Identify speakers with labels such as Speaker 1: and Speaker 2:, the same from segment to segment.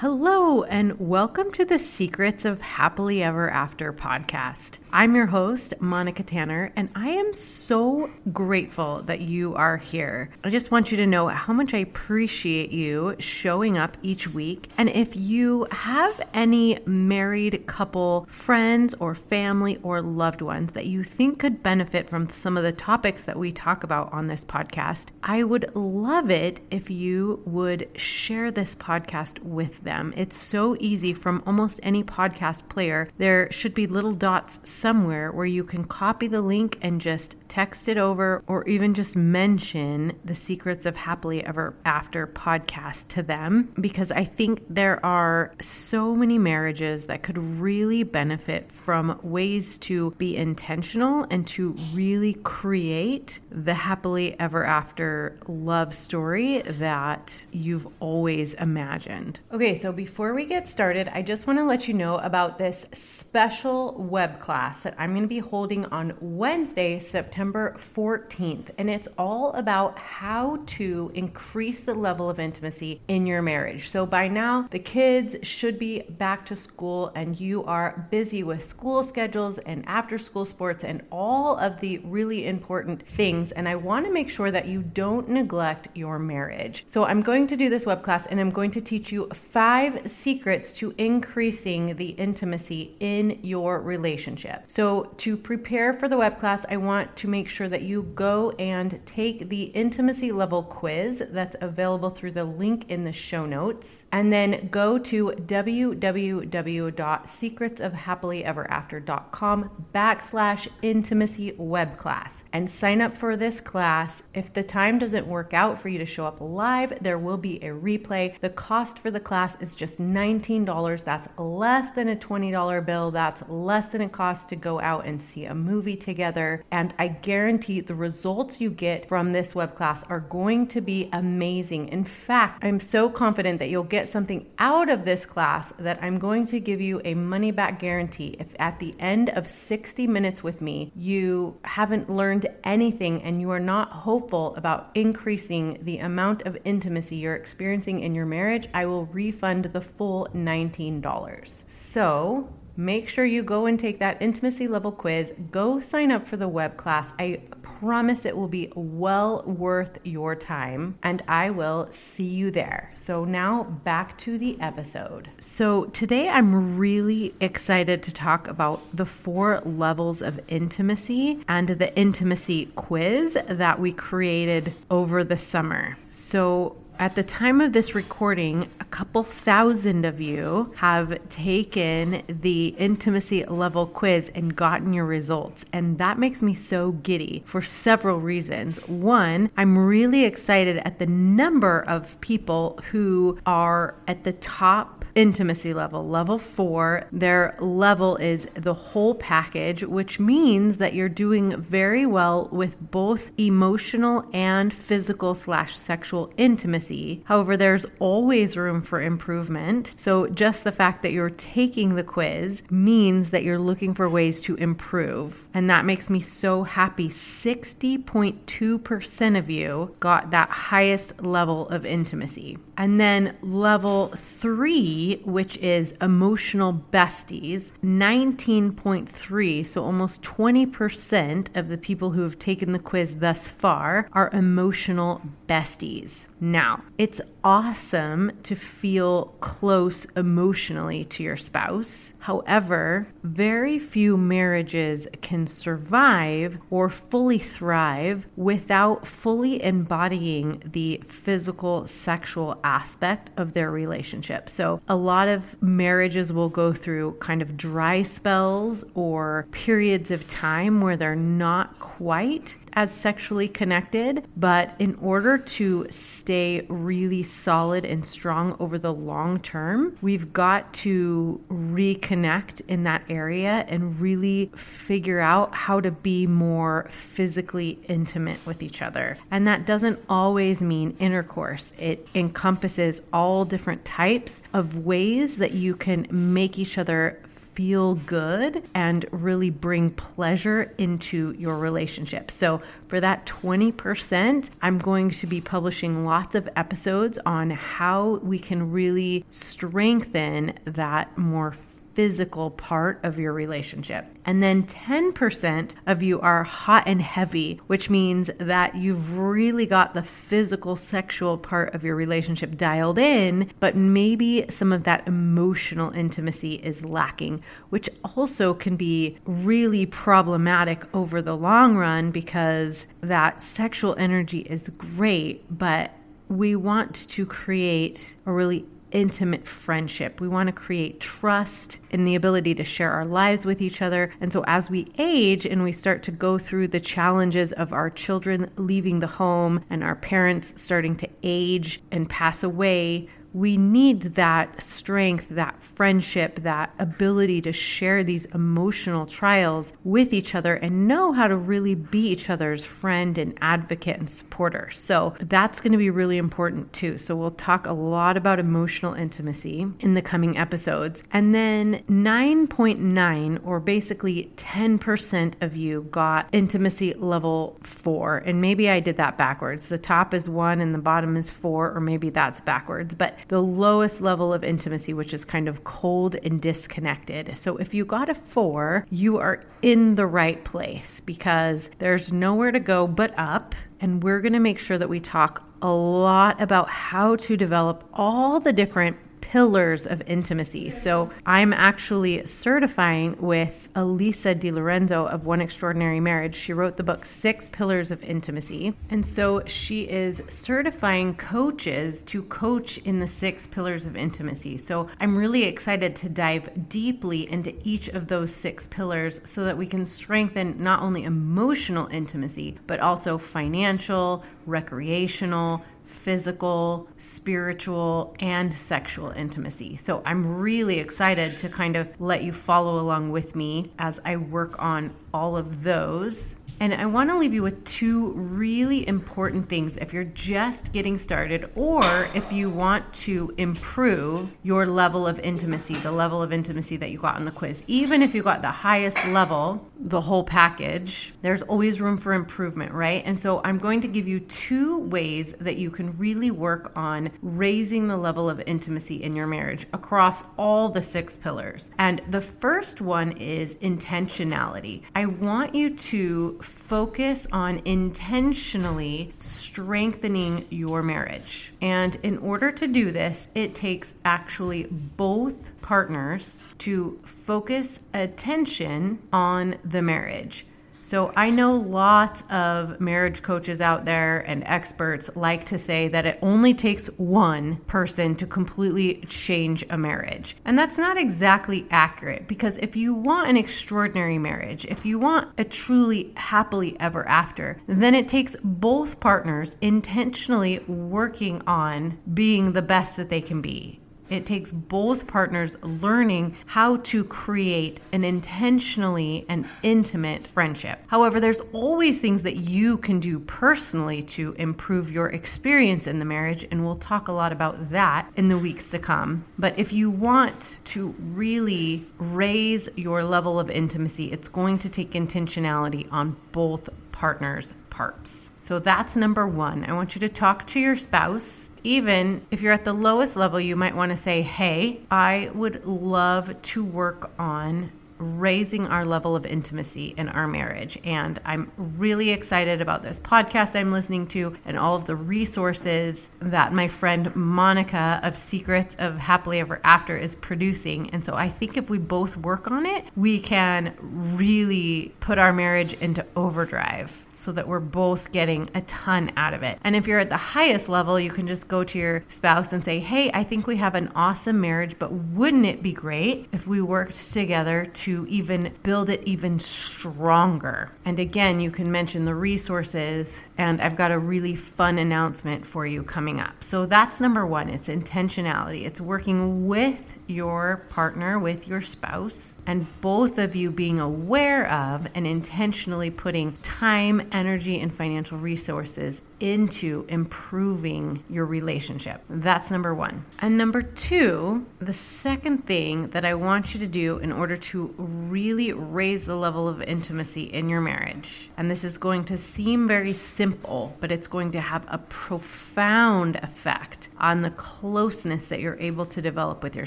Speaker 1: Hello, and welcome to the Secrets of Happily Ever After podcast. I'm your host, Monica Tanner, and I am so grateful that you are here. I just want you to know how much I appreciate you showing up each week. And if you have any married couple, friends, or family, or loved ones that you think could benefit from some of the topics that we talk about on this podcast, I would love it if you would share this podcast with them them. It's so easy from almost any podcast player. There should be little dots somewhere where you can copy the link and just text it over or even just mention the Secrets of Happily Ever After podcast to them because I think there are so many marriages that could really benefit from ways to be intentional and to really create the happily ever after love story that you've always imagined. Okay, so before we get started, I just want to let you know about this special web class that I'm going to be holding on Wednesday, September 14th. And it's all about how to increase the level of intimacy in your marriage. So by now, the kids should be back to school and you are busy with school schedules and after school sports and all of the really important things. And I want to make sure that you don't neglect your marriage. So I'm going to do this web class and I'm going to teach you five five secrets to increasing the intimacy in your relationship. So, to prepare for the web class, I want to make sure that you go and take the intimacy level quiz that's available through the link in the show notes, and then go to www.secretsofhappilyeverafter.com backslash intimacy web class and sign up for this class. If the time doesn't work out for you to show up live, there will be a replay. The cost for the class is just $19. That's less than a $20 bill. That's less than it costs to go out and see a movie together. And I guarantee the results you get from this web class are going to be amazing. In fact, I'm so confident that you'll get something out of this class that I'm going to give you a money back guarantee. If at the end of 60 minutes with me, you haven't learned anything and you are not hopeful about increasing the amount of intimacy you're experiencing in your marriage, I will refund the full $19. So make sure you go and take that intimacy level quiz. Go sign up for the web class. I promise it will be well worth your time, and I will see you there. So, now back to the episode. So, today I'm really excited to talk about the four levels of intimacy and the intimacy quiz that we created over the summer. So, at the time of this recording, a couple thousand of you have taken the intimacy level quiz and gotten your results. And that makes me so giddy for several reasons. One, I'm really excited at the number of people who are at the top intimacy level. Level four, their level is the whole package, which means that you're doing very well with both emotional and physical slash sexual intimacy. However, there's always room for improvement. So just the fact that you're taking the quiz means that you're looking for ways to improve. And that makes me so happy. 60.2% of you got that highest level of intimacy. And then level three, which is emotional besties, 19.3, so almost 20% of the people who have taken the quiz thus far are emotional besties. Now, it's awesome to feel close emotionally to your spouse. However, very few marriages can survive or fully thrive without fully embodying the physical sexual aspect of their relationship. So, a lot of marriages will go through kind of dry spells or periods of time where they're not quite as sexually connected, but in order to stay really solid and strong over the long term, we've got to reconnect in that area and really figure out how to be more physically intimate with each other. And that doesn't always mean intercourse, it encompasses all different types of ways that you can make each other feel good and really bring pleasure into your relationship. So, for that 20%, I'm going to be publishing lots of episodes on how we can really strengthen that more physical part of your relationship. And then 10% of you are hot and heavy, which means that you've really got the physical, sexual part of your relationship dialed in, but maybe some of that emotional intimacy is lacking, which also can be really problematic over the long run because that sexual energy is great, but we want to create a really intimate friendship. We want to create trust and the ability to share our lives with each other. And so, as we age and we start to go through the challenges of our children leaving the home and our parents starting to age and pass away, we need that strength, that friendship, that ability to share these emotional trials with each other and know how to really be each other's friend and advocate and supporter. So that's going to be really important too. So we'll talk a lot about emotional intimacy in the coming episodes. And then 9.9, or basically 10% of you got intimacy level four. And maybe I did that backwards. The top is one and the bottom is four, or maybe that's backwards. But the lowest level of intimacy, which is kind of cold and disconnected. So if you got a four, you are in the right place because there's nowhere to go but up. And we're going to make sure that we talk a lot about how to develop all the different pillars of intimacy. So I'm actually certifying with Alisa DiLorenzo of One Extraordinary Marriage. She wrote the book Six Pillars of Intimacy. And so she is certifying coaches to coach in the six pillars of intimacy. So I'm really excited to dive deeply into each of those six pillars so that we can strengthen not only emotional intimacy, but also financial, recreational, physical, spiritual, and sexual intimacy. So I'm really excited to kind of let you follow along with me as I work on all of those and I want to leave you with two really important things if you're just getting started or if you want to improve your level of intimacy, the level of intimacy that you got on the quiz. Even if you got the highest level, the whole package, there's always room for improvement, right? And so I'm going to give you two ways that you can really work on raising the level of intimacy in your marriage across all the six pillars. And the first one is intentionality. I want you to focus on intentionally strengthening your marriage. And in order to do this, it takes actually both partners to focus attention on the marriage. So I know lots of marriage coaches out there and experts like to say that it only takes one person to completely change a marriage. And that's not exactly accurate because if you want an extraordinary marriage, if you want a truly happily ever after, then it takes both partners intentionally working on being the best that they can be it takes both partners learning how to create an intentionally and intimate friendship. However, there's always things that you can do personally to improve your experience in the marriage, and we'll talk a lot about that in the weeks to come. But if you want to really raise your level of intimacy, it's going to take intentionality on both partners' parts. So that's number one. I want you to talk to your spouse. Even if you're at the lowest level, you might want to say, Hey, I would love to work on raising our level of intimacy in our marriage. And I'm really excited about this podcast I'm listening to and all of the resources that my friend Monica of Secrets of Happily Ever After is producing. And so I think if we both work on it, we can really put our marriage into overdrive so that we're both getting a ton out of it. And if you're at the highest level, you can just go to your spouse and say, Hey, I think we have an awesome marriage, but wouldn't it be great if we worked together to to even build it even stronger. And again, you can mention the resources, and I've got a really fun announcement for you coming up. So that's number one it's intentionality, it's working with your partner, with your spouse, and both of you being aware of and intentionally putting time, energy, and financial resources into improving your relationship. That's number one. And number two, the second thing that I want you to do in order to really raise the level of intimacy in your marriage, and this is going to seem very simple, but it's going to have a profound effect on the closeness that you're able to develop with your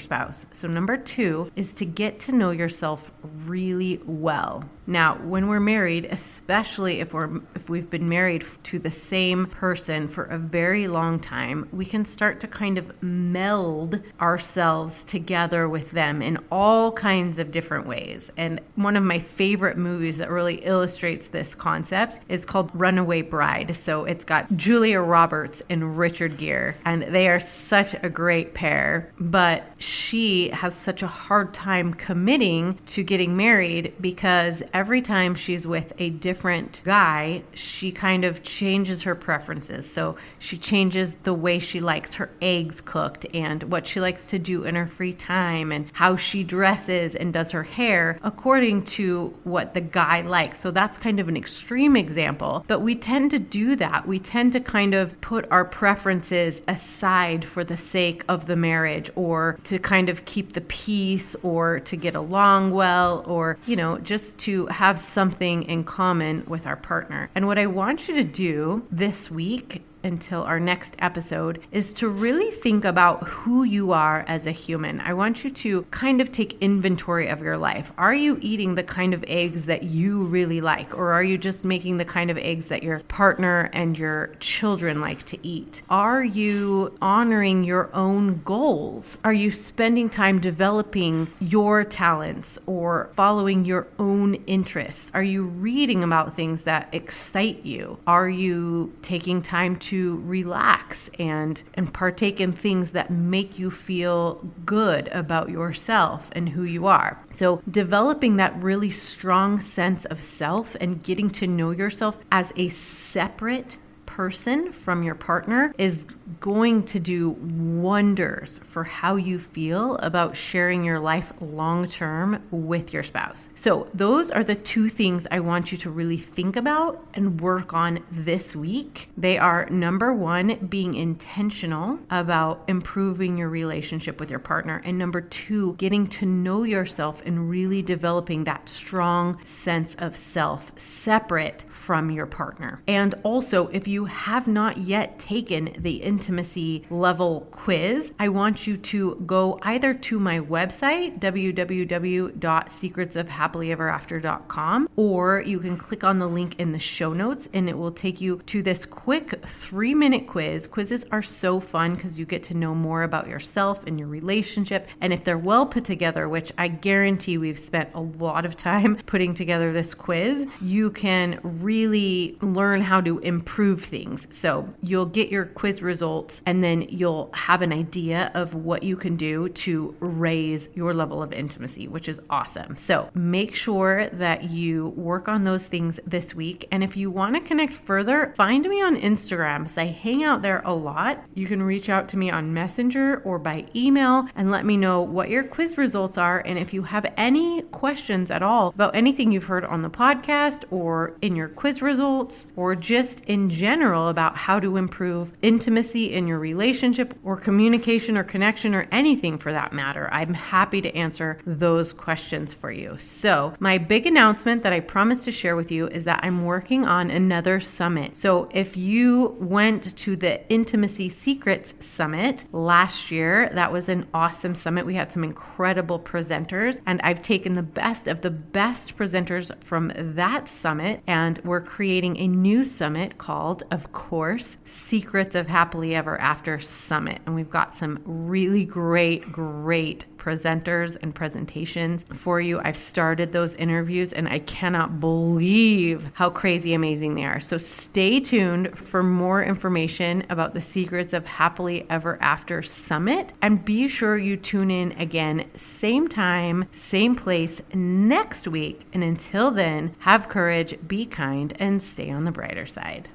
Speaker 1: spouse. So, number two is to get to know yourself really well. Now, when we're married, especially if we're if we've been married to the same person for a very long time, we can start to kind of meld ourselves together with them in all kinds of different ways. And one of my favorite movies that really illustrates this concept is called Runaway Bride. So it's got Julia Roberts and Richard Gere, and they are such a great pair, but she has such a hard time committing to getting married because every time she's with a different guy, she kind of changes her preferences. So she changes the way she likes her eggs cooked and what she likes to do in her free time and how she dresses and does her hair according to what the guy likes. So that's kind of an extreme example, but we tend to do that. We tend to kind of put our preferences aside for the sake of the marriage or to kind of keep the peace or to get along well or, you know, just to have something in common with our partner. And what I want you to do this week until our next episode is to really think about who you are as a human. I want you to kind of take inventory of your life. Are you eating the kind of eggs that you really like, or are you just making the kind of eggs that your partner and your children like to eat? Are you honoring your own goals? Are you spending time developing your talents or following your own interests? Are you reading about things that excite you? Are you taking time to to relax and and partake in things that make you feel good about yourself and who you are. So developing that really strong sense of self and getting to know yourself as a separate person from your partner is going to do wonders for how you feel about sharing your life long term with your spouse. So, those are the two things I want you to really think about and work on this week. They are number one, being intentional about improving your relationship with your partner, and number two, getting to know yourself and really developing that strong sense of self separate from your partner. And also, if you have not yet taken the intimacy level quiz, I want you to go either to my website, www.secretsofhappilyeverafter.com, or you can click on the link in the show notes and it will take you to this quick three minute quiz. Quizzes are so fun because you get to know more about yourself and your relationship. And if they're well put together, which I guarantee we've spent a lot of time putting together this quiz, you can really learn how to improve things. So you'll get your quiz results and then you'll have an idea of what you can do to raise your level of intimacy, which is awesome. So make sure that you work on those things this week. And if you want to connect further, find me on Instagram because I hang out there a lot. You can reach out to me on Messenger or by email and let me know what your quiz results are. And if you have any questions at all about anything you've heard on the podcast or in your quiz results or just in general about how to improve intimacy in your relationship or communication or connection or anything for that matter, I'm happy to answer those questions for you. So, my big announcement that I promised to share with you is that I'm working on another summit. So, if you went to the Intimacy Secrets Summit last year, that was an awesome summit. We had some incredible presenters, and I've taken the best of the best presenters from that summit, and we're creating a new summit called, of course, Secrets of Happily Ever After Summit. And we've got some really great, great presenters and presentations for you. I've started those interviews and I cannot believe how crazy amazing they are. So stay tuned for more information about the Secrets of Happily Ever After Summit. And be sure you tune in again, same time, same place next week. And until then, have courage, be kind, and stay on the brighter side.